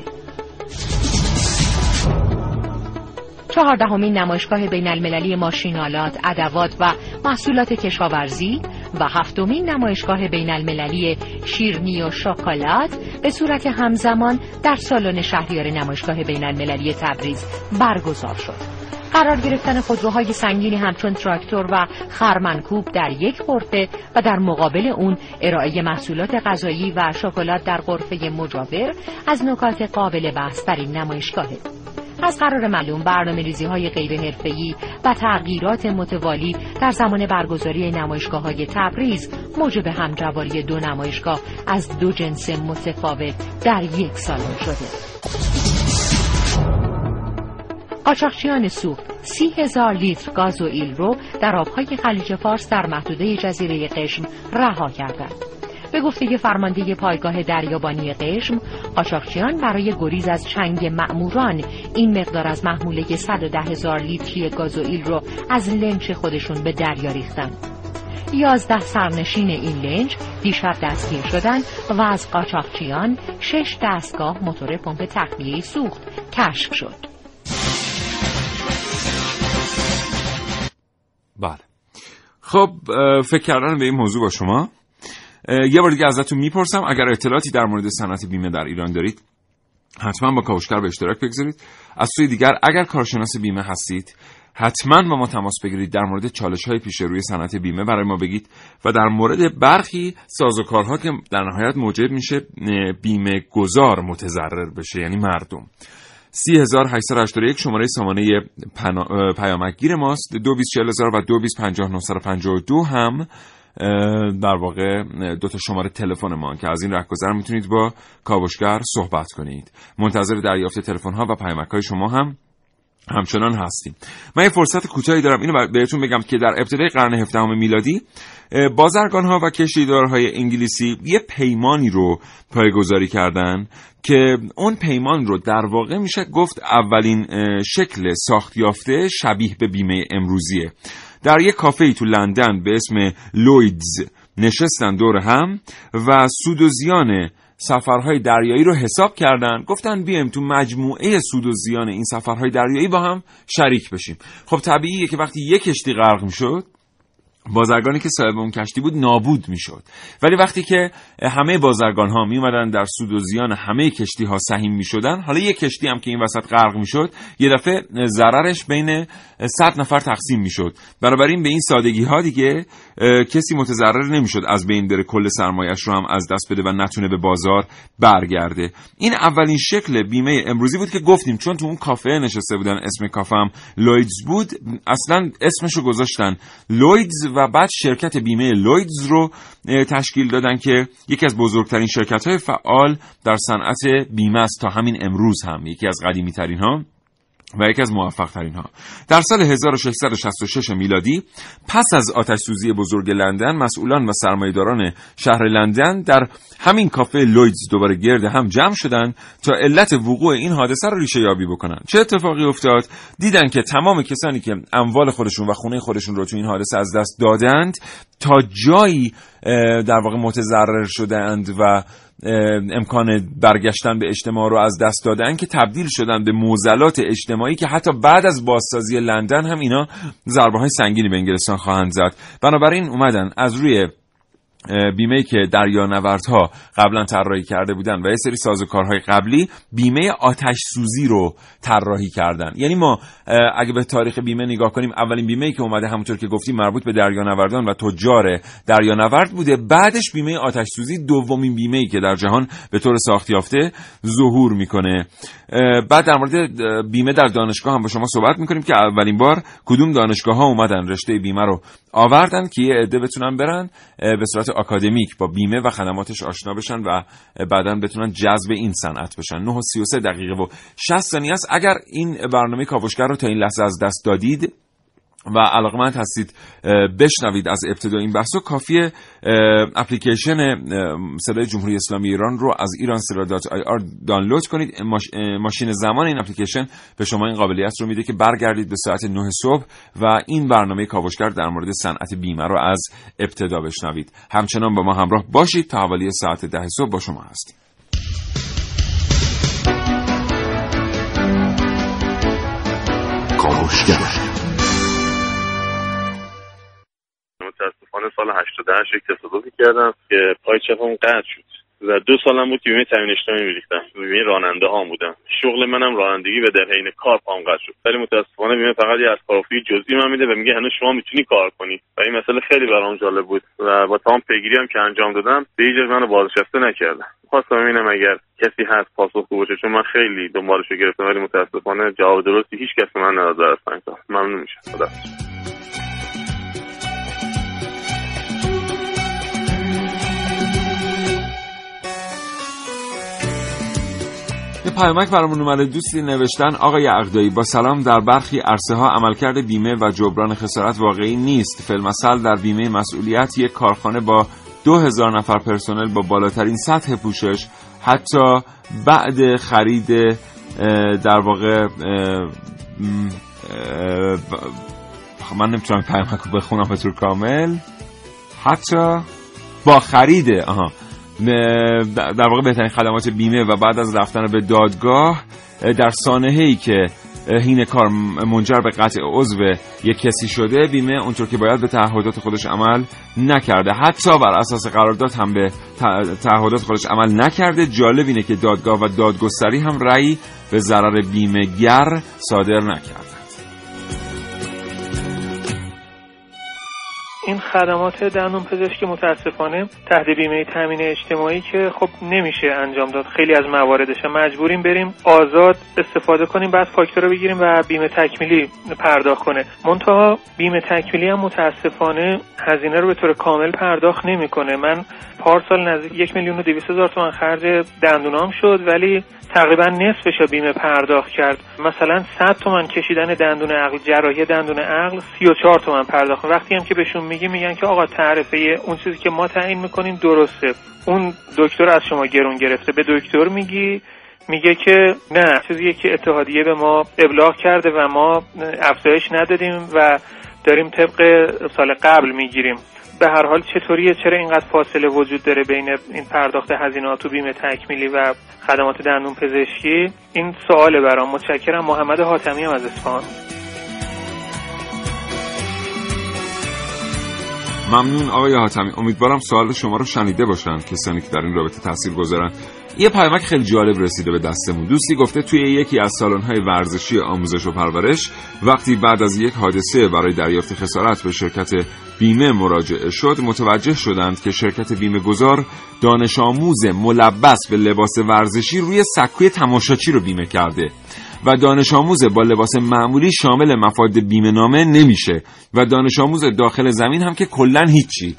چهاردهمین نمایشگاه بین المللی ماشینالات، ادوات و محصولات کشاورزی و هفتمین نمایشگاه بین المللی شیرنی و شکلات به صورت همزمان در سالن شهریار نمایشگاه بین المللی تبریز برگزار شد. قرار گرفتن خودروهای سنگینی همچون تراکتور و خرمنکوب در یک قرفه و در مقابل اون ارائه محصولات غذایی و شکلات در قرفه مجاور از نکات قابل بحث در این نمایشگاهه. از قرار معلوم برنامه ریزی های غیر حرفه‌ای و تغییرات متوالی در زمان برگزاری نمایشگاه های تبریز موجب همجواری دو نمایشگاه از دو جنس متفاوت در یک سالن شده. قاچاقچیان سوخت سی هزار لیتر گازوئیل رو در آبهای خلیج فارس در محدوده جزیره قشم رها کردند. به گفته فرمانده پایگاه دریابانی قشم قاچاقچیان برای گریز از چنگ مأموران. این مقدار از محموله 110 هزار لیتری گازوئیل رو از لنج خودشون به دریا ریختن. یازده سرنشین این لنج دیشب دستگیر شدن و از قاچاقچیان شش دستگاه موتور پمپ تخلیه سوخت کشف شد. بله. خب فکر کردن به این موضوع با شما. یه بار دیگه ازتون می‌پرسم اگر اطلاعاتی در مورد صنعت بیمه در ایران دارید حتما با کاوشگر به اشتراک بگذارید. از سوی دیگر اگر کارشناس بیمه هستید حتما با ما تماس بگیرید در مورد چالش های پیش روی صنعت بیمه برای ما بگید و در مورد برخی سازوکارها که در نهایت موجب میشه بیمه گذار متضرر بشه یعنی مردم. 3881 شماره سامانه پیامکگیر ماست. 224000 و 225952 هم در واقع دو تا شماره تلفن ما که از این رهگذر می‌تونید با کاوشگر صحبت کنید. منتظر دریافت تلفن ها و پیامک های شما هم همچنان هستیم. من یه فرصت کوتاهی دارم. اینو بهتون بگم که در ابتدای قرن 17 میلادی بازرگان ها و کشتیدارهای انگلیسی یه پیمانی رو پایگذاری کردن که اون پیمان رو در واقع میشه گفت اولین شکل ساخت یافته شبیه به بیمه امروزیه. در یک کافه تو لندن به اسم لویدز نشستن دور هم و سود و زیان سفرهای دریایی رو حساب کردن. گفتن بیایم تو مجموعه سود و زیان این سفرهای دریایی با هم شریک بشیم. خب طبیعیه که وقتی یک کشتی غرق می‌شد بازرگانی که صاحب اون کشتی بود نابود می‌شد. ولی وقتی که همه بازرگان ها می اومدن در سود و زیان همه کشتی ها سهیم می شدن حالا یک کشتی هم که این وسط غرق می شد یه دفعه ضررش بین 100 نفر تقسیم می شد بنابراین به این سادگی ها دیگه کسی متضرر نمی‌شد از بین بره کل سرمایش رو هم از دست بده و نتونه به بازار برگرده. این اولین شکل بیمه امروزی بود که گفتیم چون تو اون کافه نشسته بودن اسم کافه هم لویدز بود اصلا اسمش رو گذاشتن لویدز و بعد شرکت بیمه لویدز رو تشکیل دادن که یکی از بزرگترین شرکت های فعال در صنعت بیمه است تا همین امروز هم یکی از قدیمی ترین ها و یکی از موفق ترین ها در سال 1666 میلادی پس از آتش سوزی بزرگ لندن مسئولان و سرمایداران شهر لندن در همین کافه لویدز دوباره گرد هم جمع شدن تا علت وقوع این حادثه رو ریشه یابی بکنن چه اتفاقی افتاد؟ دیدن که تمام کسانی که اموال خودشون و خونه خودشون رو تو این حادثه از دست دادند تا جایی در واقع متضرر شدند و امکان برگشتن به اجتماع رو از دست دادن که تبدیل شدن به موزلات اجتماعی که حتی بعد از بازسازی لندن هم اینا ضربه های سنگینی به انگلستان خواهند زد. بنابراین اومدن از روی بیمه که دریانوردها قبلا طراحی کرده بودن و یه سری سازوکارهای قبلی بیمه آتش سوزی رو طراحی کردن. یعنی ما اگه به تاریخ بیمه نگاه کنیم اولین بیمه که اومده همونطور که گفتیم مربوط به دریانوردان و تجار دریانورد بوده. بعدش بیمه آتش سوزی دومین بیمه که در جهان به طور ساخت یافته ظهور می‌کنه. بعد در مورد بیمه در دانشگاه هم با شما صحبت می‌کنیم که اولین بار کدوم دانشگاه ها اومدن رشته بیمه رو آوردن که یه عده بتونن برن به صورت آکادمیک با بیمه و خدماتش آشنا بشن و بعدا بتونن جذب این صنعت بشن. 9 و 33 دقیقه و 60 ثانیه است. اگر این برنامه کاوشگر رو تا این لحظه از دست دادید و علاقمند هستید بشنوید از ابتدا این بحث و کافی اپلیکیشن صدای جمهوری اسلامی ایران رو از ایران آی آر دانلود کنید ماشین زمان این اپلیکیشن به شما این قابلیت رو میده که برگردید به ساعت 9 صبح و این برنامه کاوشگر در مورد صنعت بیمه رو از ابتدا بشنوید. همچنان با ما همراه باشید تا حوالی ساعت 10 صبح با شما هستیم. کاوشگر. سال 88 یک تصادفی کردم که پای چپم قطع شد. و دو سالم بود که بیمه تامین اجتماعی میریختم بیمه راننده ها بودم. شغل منم رانندگی و در حین کار پام قطع شد. ولی متاسفانه بیمه فقط یه از کارافی جزئی من میده و میگه هنوز شما می‌تونی کار کنی. و این مسئله خیلی برام جالب بود. و با تمام پیگیری هم که انجام دادم به هیچ منو بازنشسته نکردم خواستم ببینم اگر کسی هست پاسخ باشه چون من خیلی دنبالش گرفتم ولی متاسفانه جواب درستی هیچ کس من نداد سال ممنون میشم. خدا یه پیامک برامون اومده دوستی نوشتن آقای عقدایی با سلام در برخی عرصه ها عملکرد بیمه و جبران خسارت واقعی نیست. فلمسل در بیمه مسئولیت یک کارخانه با دو هزار نفر پرسنل با بالاترین سطح پوشش حتی بعد خرید در واقع من نمی‌تونم پیامک رو بخونم به طور کامل. حتی با خرید آها. در واقع بهترین خدمات بیمه و بعد از رفتن به دادگاه در سانحه ای که هین کار منجر به قطع عضو یک کسی شده بیمه اونطور که باید به تعهدات خودش عمل نکرده. حتی بر اساس قرارداد هم به تعهدات خودش عمل نکرده. جالب اینه که دادگاه و دادگستری هم رأی به ضرر بیمه گر صادر نکرده. این خدمات دندون پزشکی متاسفانه تحت بیمه تامین اجتماعی که خب نمیشه انجام داد. خیلی از مواردش مجبوریم بریم آزاد استفاده کنیم بعد فاکتور رو بگیریم و بیمه تکمیلی پرداخت کنه. منتها بیمه تکمیلی هم متاسفانه هزینه رو به طور کامل پرداخت نمی‌کنه. من پارسال نزدیک یک میلیون و دویست هزار تومن خرج دندونام شد ولی تقریبا نصفش بیمه پرداخت کرد. مثلا 100 تومن کشیدن دندون عقل جراحی دندون عقل 34 تومن پرداخت. وقتی هم که بهشون میگی میگن که آقا تعرفه اون چیزی که ما تعیین می‌کنیم درسته. اون دکتر از شما گرون گرفته. به دکتر میگی میگه که نه چیزی که اتحادیه به ما ابلاغ کرده و ما افزایش ندادیم و داریم طبق سال قبل می‌گیریم. به هر حال چطوریه؟ چرا اینقدر فاصله وجود داره بین این پرداخت هزینه تو بیمه تکمیلی و خدمات دندون پزشکی؟ این سواله برام. متشکرم. محمد حاتمی هم از اصفهان. ممنون آقای حاتمی. امیدوارم سوال شما رو شنیده باشن کسانی که در این رابطه تاثیر گذارن. یه پیامک خیلی جالب رسیده به دستمون. دوستی گفته توی یکی از سالن‌های ورزشی آموزش و پرورش وقتی بعد از یک حادثه برای دریافت خسارت به شرکت بیمه مراجعه شد متوجه شدند که شرکت بیمه گذار دانش آموز ملبس به لباس ورزشی روی سکوی تماشاچی رو بیمه کرده و دانش آموز با لباس معمولی شامل مفاد بیمه نامه نمیشه و دانش آموز داخل زمین هم که کلا هیچی.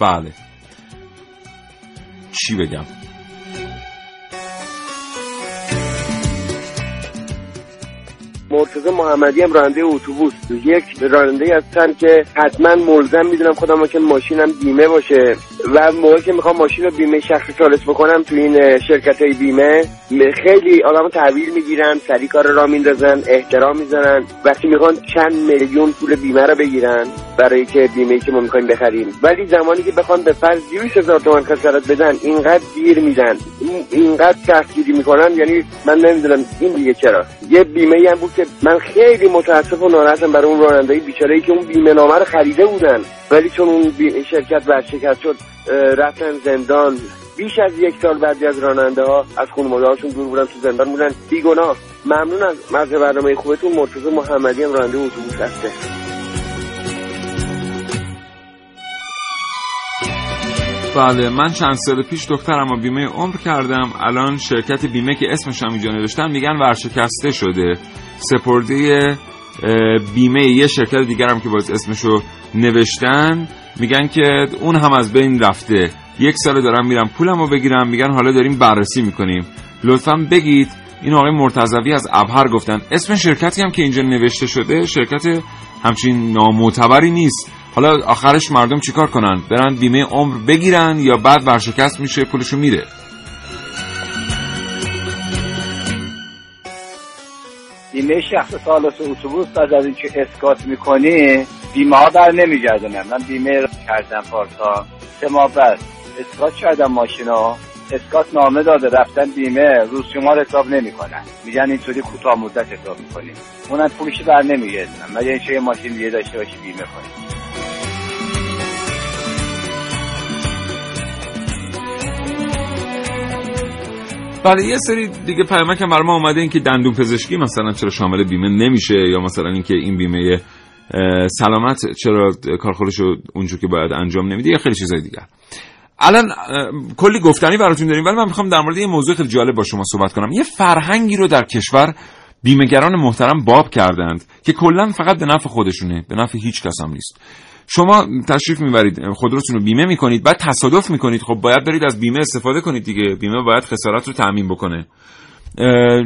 بله. چی بگم؟ مرتضی محمدی هم راننده اتوبوس. یک راننده هستن که حتما ملزم می‌دونم خودم که ماشینم بیمه باشه. و موقعی که می‌خوام ماشین رو بیمه شخصی سالس بکنم تو این شرکت های بیمه خیلی آدم تحویل می‌گیرن سری کار را میندازن احترام می‌زنن وقتی می‌خوان چند میلیون پول بیمه رو بگیرن برای که بیمه که ما می‌خوایم بخریم. ولی زمانی که بخوان به فرض 200 هزار تومان خسارت بدن اینقدر دیر میدن. اینقدر سختگیری می‌کنن یعنی من نمی‌دونم این دیگه چرا. یه بیمه هم بود که من خیلی متاسف و ناراحتم برای اون رانندهی بیچاره ای که اون بیمه نامه رو خریده بودن. ولی چون اون شرکت ورشکست شد رفتن زندان. بیش از یک سال بعدی از راننده ها از خانواده هاشون دور بودن تو زندان بودن. بیگناه. ممنون از مرز برنامه خوبتون. مرتضی محمدی هم راننده اتوبوس هسته. بله من چند سال پیش دخترم و بیمه عمر کردم. الان شرکت بیمه که اسمش هم اینجا نوشتن میگن ورشکسته شده. سپرده بیمه یه شرکت دیگر هم که باز اسمشو نوشتن میگن که اون هم از بین رفته. یک سال دارم میرم پولم رو بگیرم میگن حالا داریم بررسی می‌کنیم. لطفا بگید. این آقای مرتضوی از ابهر گفتن اسم شرکتی هم که اینجا نوشته شده شرکت همچین نامعتبری نیست. حالا آخرش مردم چیکار کنن؟ برن بیمه عمر بگیرن یا بعد ورشکست میشه پولشو میره بیمه شخص سالس اتوبوس بعد از اینکه اسکات می‌کنی بیمه ها بر نمیگردونم من بیمه کردم پارسا سه ماه بعد. اسکات کردم ماشینا اسکات نامه داده. رفتن بیمه. روز شما حساب نمی‌کنن. میگن اینطوری کوتاه مدت حساب می‌کنیم اونم پولش بر نمیگردونم مگه اینکه یه ماشین دیگه داشته باشی بیمه کنی. بله یه سری دیگه پیامک هم برای ما اومده این که دندون پزشکی مثلا چرا شامل بیمه نمیشه یا مثلا اینکه این بیمه سلامت چرا کار خودش رو اونجور که باید انجام نمیده یا خیلی چیزای دیگر. الان کلی گفتنی براتون داریم ولی من می‌خوام در مورد یه موضوع خیلی جالب با شما صحبت کنم. یه فرهنگی رو در کشور بیمهگران محترم باب کردند که کلا فقط به نفع خودشونه به نفع هیچ کس هم نیست. شما تشریف می‌برید خودروتون رو بیمه می‌کنید بعد تصادف می‌کنید خب باید برید از بیمه استفاده کنید دیگه. بیمه باید خسارت رو تعمین بکنه.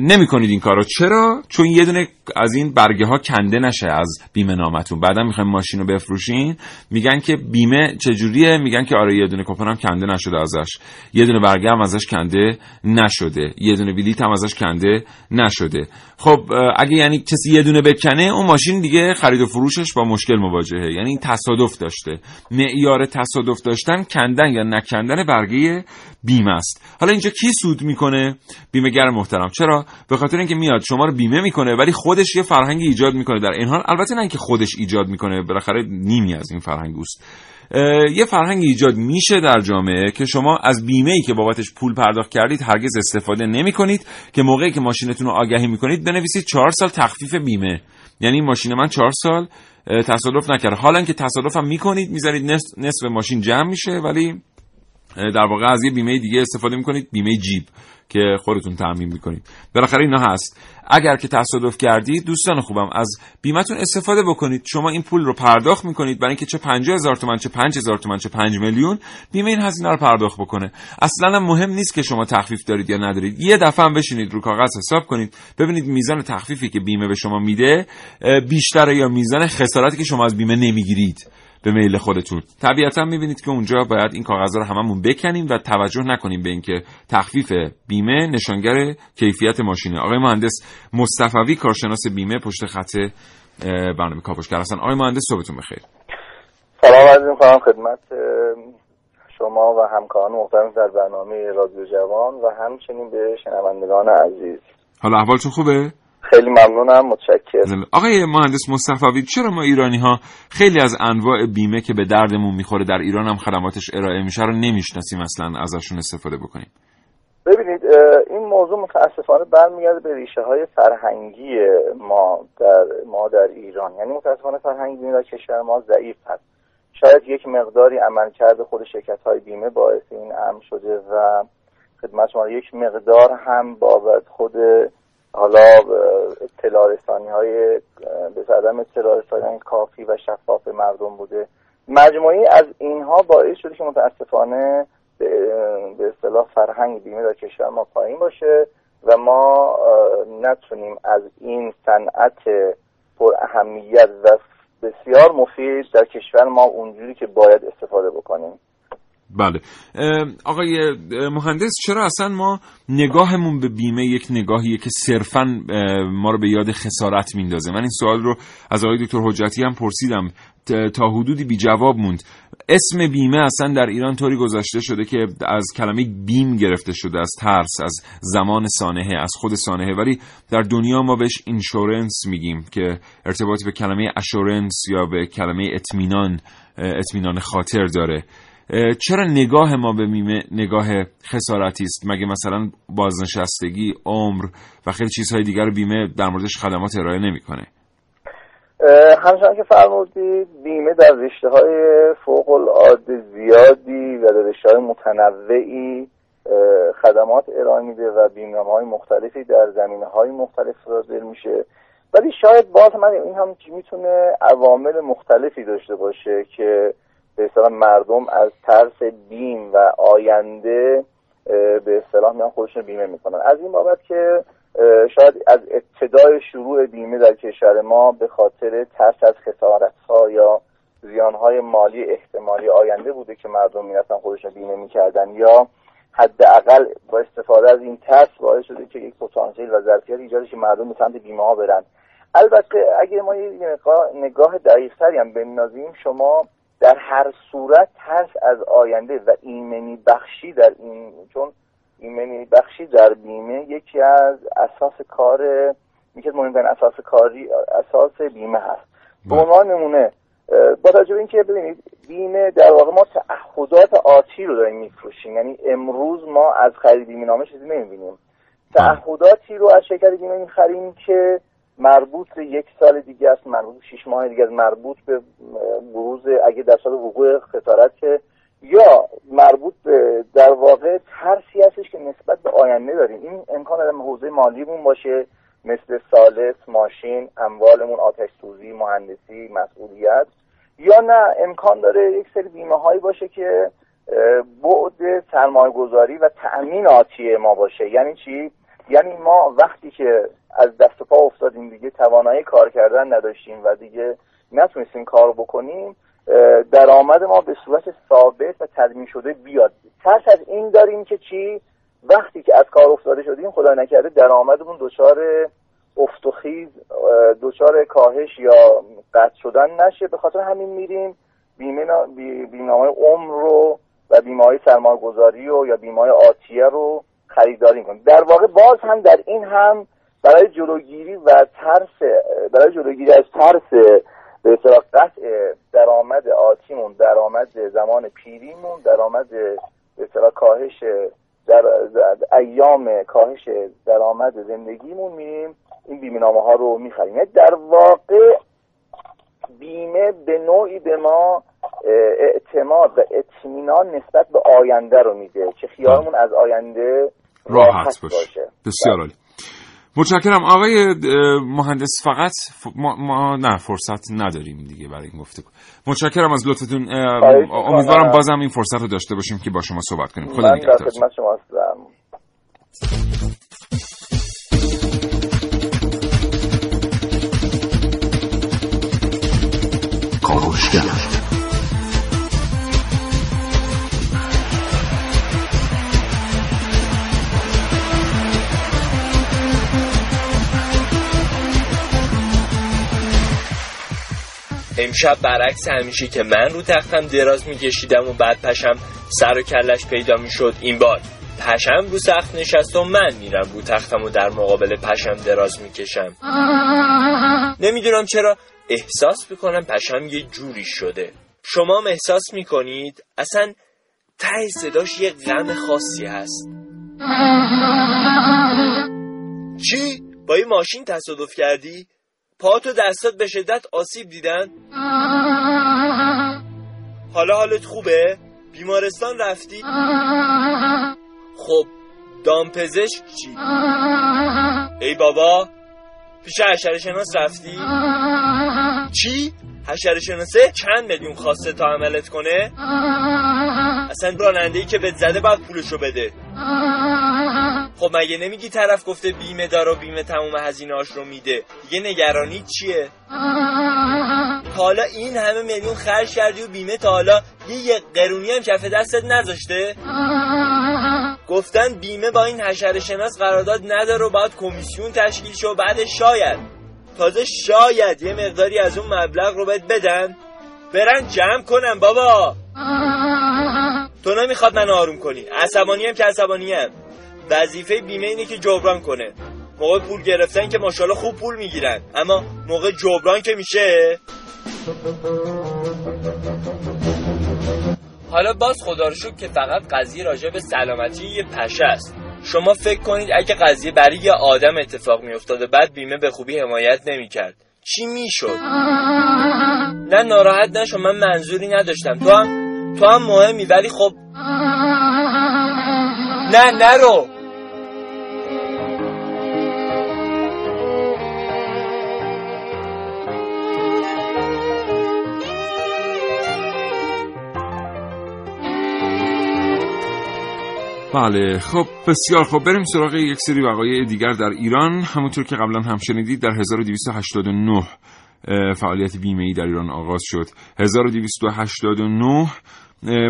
نمی کنید این کارو. چرا؟ چون یه دونه از این برگه ها کنده نشه از بیمه نامتون. بعدا می‌خوایم ماشین رو بفروشین. میگن که بیمه چجوریه؟ میگن که آره یه دونه کپون هم کنده نشده ازش. یه دونه برگه هم ازش کنده نشده. یه دونه بلیت هم ازش کنده نشده. خب اگه یعنی کسی یه دونه بکنه اون ماشین دیگه خرید و فروشش با مشکل مواجهه. یعنی تصادف داشته. معیار تصادف داشتن کندن یا نکندن برگه بیمه است. حالا اینجا کی سود می‌کنه؟ بیمهگر محترم. چرا؟ به خاطر اینکه میاد شما رو بیمه می‌کنه ولی خودش یه فرهنگی ایجاد می‌کنه در این حال. البته نه اینکه خودش ایجاد می‌کنه بالاخره نیمی از این فرهنگ است یه فرهنگ ایجاد میشه در جامعه که شما از بیمه ای که بابتش پول پرداخت کردید هرگز استفاده نمی کنید که موقعی که ماشینتون رو آگهی می‌کنید بنویسید چهار سال تخفیف بیمه. یعنی ماشین من چهار سال تصادف نکرده حالا که تصادف هم می‌کنید می‌ذارید نصف ماشین جمع میشه ولی در واقع از یه بیمه دیگه استفاده می‌کنید بیمه جیب که خودتون تعمین می‌کنید. بالاخره اینا هست. اگر که تصادف کردید دوستان خوبم از بیمتون استفاده بکنید. شما این پول رو پرداخت می‌کنید. برای اینکه چه 50 هزار تومن چه 5 هزار تومن چه 5 میلیون بیمه این هزینه رو پرداخت بکنه. اصلا مهم نیست که شما تخفیف دارید یا ندارید. یه دفعه هم بشینید رو کاغذ حساب کنید. ببینید میزان تخفیفی که بیمه به شما میده بیشتر یا میزان خسارتی که شما از بیمه نمی‌گیرید. به میل خودتون. طبیعتا می‌بینید که اونجا باید این کاغذ رو هممون بکنیم و توجه نکنیم به اینکه تخفیف بیمه نشانگر کیفیت ماشینه. آقای مهندس مصطفوی کارشناس بیمه پشت خط برنامه کاوشگر هستن. آقای مهندس صبحتون بخیر. سلام عرض می‌کنم خدمت شما و همکاران محترم در برنامه رادیو جوان و همچنین به شنوندگان عزیز. حالا احوالتون خوبه؟ خیلی ممنونم متشکرم. آقای مهندس مصطفی چرا ما ایرانی ها خیلی از انواع بیمه که به دردمون می‌خوره در ایران هم خدماتش ارائه میشه رو نمی‌شناسیم اصلا ازشون استفاده بکنیم؟ ببینید این موضوع متاسفانه برمیگرده به ریشه های فرهنگی ما در ما در ایران. یعنی متاسفانه فرهنگ بیمه در کشور ما ضعیف هست. شاید یک مقداری عملکرد خود شرکت های بیمه باعث این امر شده و خدمت شما یک مقدار هم بابت خود حالا اطلاع رسانی های به عدم اطلاع رسانی کافی و شفاف مردم بوده. مجموعی از اینها باعث شده که متاسفانه به اصطلاح فرهنگ بیمه در کشور ما پایین باشه و ما نتونیم از این صنعت پر اهمیت و بسیار مفید در کشور ما اونجوری که باید استفاده بکنیم. بله. آقای مهندس چرا اصلا ما نگاهمون به بیمه یک نگاهیه که صرفا ما رو به یاد خسارت میندازه؟ من این سوال رو از آقای دکتر حجتی هم پرسیدم. تا حدودی بی جواب موند. اسم بیمه اصلا در ایران طوری گذاشته شده که از کلمه بیم گرفته شده از ترس از زمان سانحه از خود سانحه. ولی در دنیا ما بهش اینشورنس میگیم که ارتباطی به کلمه اشورنس یا به کلمه اطمینان اطمینان خاطر داره. چرا نگاه ما به میمه نگاه خسارتی است؟ مگه مثلا بازنشستگی عمر و خیلی چیزهای دیگر بیمه در موردش خدمات ارائه نمی‌کنه؟ همچنان که فرمودید بیمه در رشته های فوق العاده زیادی و در رشته های متنوعی خدمات ارائه میده و بیمه های مختلفی در زمینه های مختلف صادر میشه. ولی شاید باز من این هم می‌تونه عوامل مختلفی داشته باشه که به اصطلاح مردم از ترس بیم و آینده به اصطلاح میان خودشون بیمه می‌کنن. از این بابت که شاید از ابتدای شروع بیمه در کشور ما به خاطر ترس از خسارت ها یا زیان های مالی احتمالی آینده بوده که مردم می‌رفتن خودشون بیمه می‌کردن یا حداقل با استفاده از این ترس باعث شده که یک پتانسیل و ظرفیت ایجاد که مردم به سمت بیمه ها برن. البته اگر ما یه نگاه دقیق هم بنازیم شما در هر صورت ترس از آینده و ایمنی بخشی در این چون ایمنی بخشی در بیمه یکی از اساس کار یکی از مهمترین اساس کاری اساس بیمه هست. به بله. عنوان نمونه با توجه به اینکه ببینید بیمه در واقع ما تعهدات آتی رو داریم میفروشیم. یعنی امروز ما از خرید بیمه نامه چیزی نمی‌بینیم. تعهداتی رو از شرکت بیمه می‌خریم که مربوط به یک سال دیگه است مربوط به شیش ماه دیگه است مربوط به بروز اگه در سال وقوع خسارت که یا مربوط به در واقع ترسی هستش که نسبت به آینده داریم. این امکان در حوزه مالیمون باشه مثل سالس ماشین اموالمون آتش سوزی مهندسی مسئولیت. یا نه امکان داره یک سری بیمه هایی باشه که بعد سرمایه گذاری و تأمین آتی ما باشه. یعنی چی؟ یعنی ما وقتی که از دست پا افتادیم دیگه توانایی کار کردن نداشتیم و دیگه نتونستیم کار بکنیم درآمد ما به صورت ثابت و تضمین شده بیاد. ترس از این داریم که چی؟ وقتی که از کار افتاده شدیم خدا نکرده درآمدمون دچار افت و خیز دچار کاهش یا قطع شدن نشه. به خاطر همین میریم بیمه بیمه عمر رو و بیمه های سرمایه‌گذاری و یا بیمه آتیه رو خریداری کنیم در واقع باز هم در این هم برای جلوگیری و ترس برای جلوگیری از ترس به اصطلاح قطع درآمد آتیمون درآمد زمان پیریمون درآمد به اصطلاح کاهش در ایام کاهش درآمد زندگیمون میریم. این بیمه نامه ها رو می‌خریم. یعنی در واقع بیمه به نوعی به ما اعتماد و اطمینان نسبت به آینده رو میده که خیالمون از آینده راحت باشه, باشه. بسیار عالی. متشکرم. آقای مهندس فقط ما, ما نه فرصت نداریم دیگه برای این گفته متشکرم از لطفتون. امیدوارم بازم این فرصت رو داشته باشیم که با شما صحبت کنیم. خدا نگهدار. شما امشب برعکس همیشه که من رو تختم دراز میکشیدم و بعد پشم سر و کلش پیدا می‌شد این بار پشم رو سخت نشست و من میرم رو تختم و در مقابل پشم دراز می‌کشم نمی‌دونم چرا احساس می‌کنم پشم یه جوری شده شما هم احساس می‌کنید اصلا ته صداش یه غم خاصی هست چی؟ با یه ماشین تصادف کردی؟ پات و دستات به شدت آسیب دیدن؟ حالا حالت خوبه؟ بیمارستان رفتی؟ خب دامپزشک چی؟ ای بابا پیش حشره شناس رفتی؟ چی؟ حشره شناسه چند میلیون خواسته تا عملت کنه؟ اصلا راننده ای که به زده باید پولشو بده خب مگه نمیگی طرف گفته بیمه دار و بیمه تموم هزینهاش رو میده؟ دیگه نگرانی چیه؟ حالا این همه میلیون خرج کردی و بیمه تا حالا یه قرونی هم کف دستت نذاشته؟ گفتن بیمه با این حشره شناس قرارداد نداره و باید کمیسیون تشکیل شو بعد شاید. تازه شاید یه مقداری از اون مبلغ رو بهت بدن. برن جمع کنم بابا. تو نمی‌خواد من آروم کنی. عصبانی که عصبانی هم. وظیفه بیمه اینه که جبران کنه. موقع پول گرفتن که ماشاءالله خوب پول می‌گیرن. اما موقع جبران که میشه. حالا باز خدا رو شکر که فقط قضیه راجع به سلامتی یه پشه است. شما فکر کنید اگه قضیه برای یه آدم اتفاق میافتاده بعد بیمه به خوبی حمایت نمی‌کرد. چی می‌شد؟ نه ناراحت نشو من منظوری نداشتم. تو هم تو هم مهمی ولی خب نه نرو. بله خب بسیار خب. بریم سراغ یک سری وقایع دیگر در ایران. همونطور که قبلا هم شنیدید در 1289 فعالیت بیمه ای در ایران آغاز شد. 1289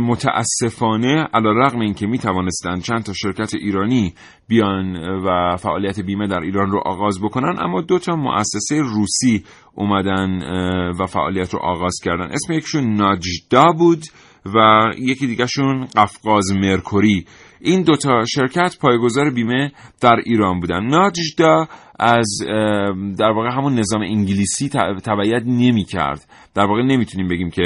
متاسفانه علا رقم این که می توانستند چند تا شرکت ایرانی بیان و فعالیت بیمه در ایران رو آغاز بکنن اما دو تا مؤسسه روسی اومدن و فعالیت رو آغاز کردن. اسم یکشون ناجدا بود. و یکی دیگهشون قفقاز مرکوری. این دوتا شرکت پایگذار بیمه در ایران بودن. ناجدا از در واقع همون نظام انگلیسی تبعیت نمی کرد در واقع نمی‌تونیم بگیم که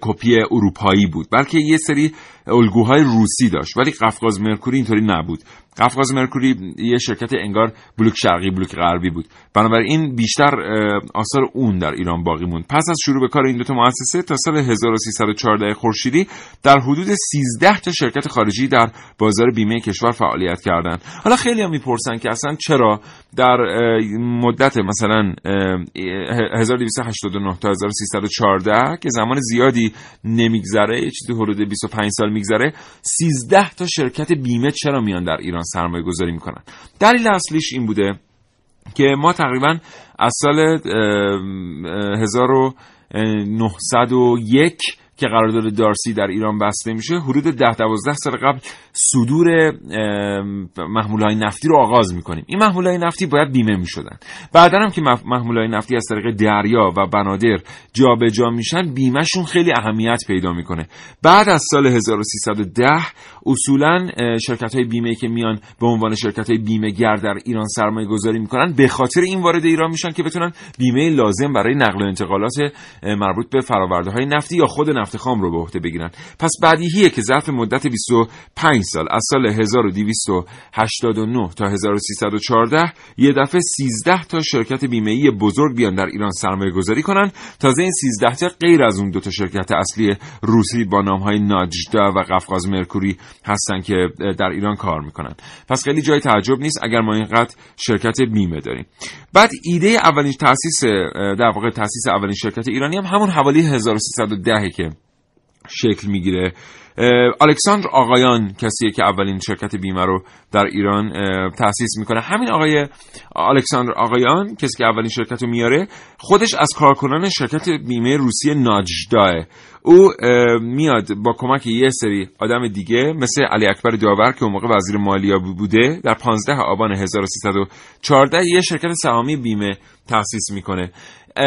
کپی اروپایی بود. بلکه یه سری الگوهای روسی داشت. ولی قفقاز مرکوری اینطوری نبود. قفقاز مرکوری یه شرکت انگار بلوک شرقی بلوک غربی بود. بنابراین بیشتر آثار اون در ایران باقی موند. پس از شروع به کار این دو تا مؤسسه تا سال 1314 خورشیدی در حدود 13 تا شرکت خارجی در بازار بیمه کشور فعالیت کردند. حالا خیلی هم می‌پرسن که اصلا چرا در مدت مثلا 1289 تا 1314 که زمان زیادی نمیگذره یه چیزی حدود 25 سال میگذره 13 تا شرکت بیمه چرا میان در ایران؟ سرمایه گذاری می‌کنن. دلیل اصلیش این بوده که ما تقریبا از سال 1901 که قرارداد دارسی در ایران بسته میشه حدود ده دوازده سال قبل صدور محمول های نفتی رو آغاز می‌کنیم. این محمول های نفتی باید بیمه می‌شدن. بعدا هم که محمول های نفتی از طریق دریا و بنادر جابجا جا میشن بیمهشون خیلی اهمیت پیدا می‌کنه. بعد از سال 1310 اصولا شرکت های بیمه که میان به عنوان شرکت های بیمه گر در ایران سرمایه گذاری می‌کنن به خاطر این وارد ایران میشن که بتونن بیمه لازم برای نقل و انتقالات مربوط به فراورده های نفتی یا خود نفت خام رو به عهده بگیرن. پس بدیهیه که ظرف مدت 25 سال از سال 1289 تا 1314 یه دفعه 13 تا شرکت بیمه‌ای بزرگ بیان در ایران سرمایه گذاری کنن. تازه این 13 تا غیر از اون دو تا شرکت اصلی روسی با نام های ناجدا و قفقاز مرکوری هستن که در ایران کار می‌کنن. پس خیلی جای تعجب نیست اگر ما اینقدر شرکت بیمه داریم. بعد ایده اولین تاسیس در واقع تاسیس اولین شرکت ایرانی هم همون حوالی 1310 که شکل می‌گیره. الکساندر آقایان کسیه که اولین شرکت بیمه رو در ایران تأسیس می‌کنه. همین آقای الکساندر آقایان کسی که اولین شرکت رو میاره خودش از کارکنان شرکت بیمه روسی ناجداه. او میاد با کمک یه سری آدم دیگه مثل علی اکبر داور که اون موقع وزیر مالیه بوده در 15 آبان 1314 یه شرکت سهامی بیمه تأسیس می‌کنه.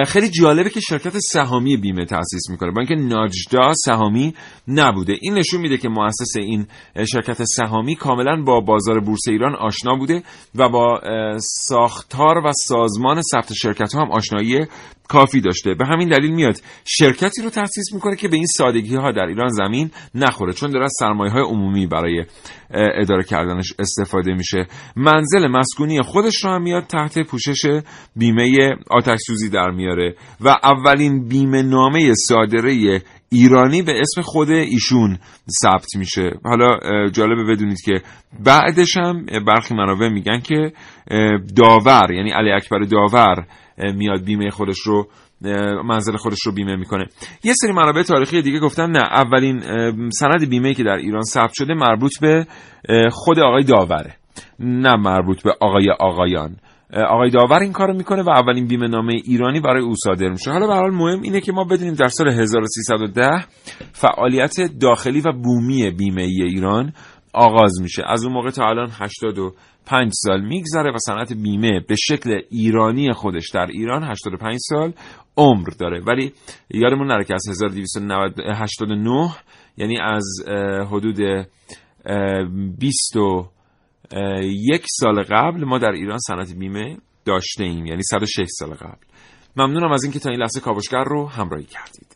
خیلی جالبه که شرکت سهامی بیمه تأسیس می‌کنه. با اینکه ناجدا سهامی نبوده. این نشون میده که مؤسس این شرکت سهامی کاملا با بازار بورس ایران آشنا بوده و با ساختار و سازمان ثبت شرکت ها هم آشنایی کافی داشته. به همین دلیل میاد. شرکتی رو تأسیس می‌کنه که به این سادگی ها در ایران زمین نخوره. چون داره از سرمایه های عمومی برای اداره کردنش استفاده میشه. منزل مسکونی خودش رو هم میاد تحت پوشش بیمه آتش سوزی در میاره. و اولین بیمه نامه صادره ایرانی به اسم خود ایشون ثبت میشه. حالا جالبه بدونید که بعدش هم برخی منابع میگن که داور یعنی علی اکبر داور میاد بیمه خودش رو منزل خودش رو بیمه می‌کنه. یه سری منابع تاریخی دیگه گفتن نه اولین سند بیمه که در ایران ثبت شده مربوط به خود آقای داوره. نه مربوط به آقای آقایان. آقای داور این کارو می‌کنه و اولین بیمه نامه ایرانی برای او صادر میشه. حالا به حال مهم اینه که ما بدونیم در سال 1310 فعالیت داخلی و بومی بیمه ای ایران آغاز میشه. از اون موقع تا الان 85 سال میگذره و صنعت بیمه به شکل ایرانی خودش در ایران 85 سال عمر داره. ولی یادمون نره که از 1289 یعنی از حدود 20 یک سال قبل ما در ایران صنعت بیمه داشته ایم یعنی 106 سال قبل. ممنونم از اینکه تا این لحظه کاوشگر رو همراهی کردید.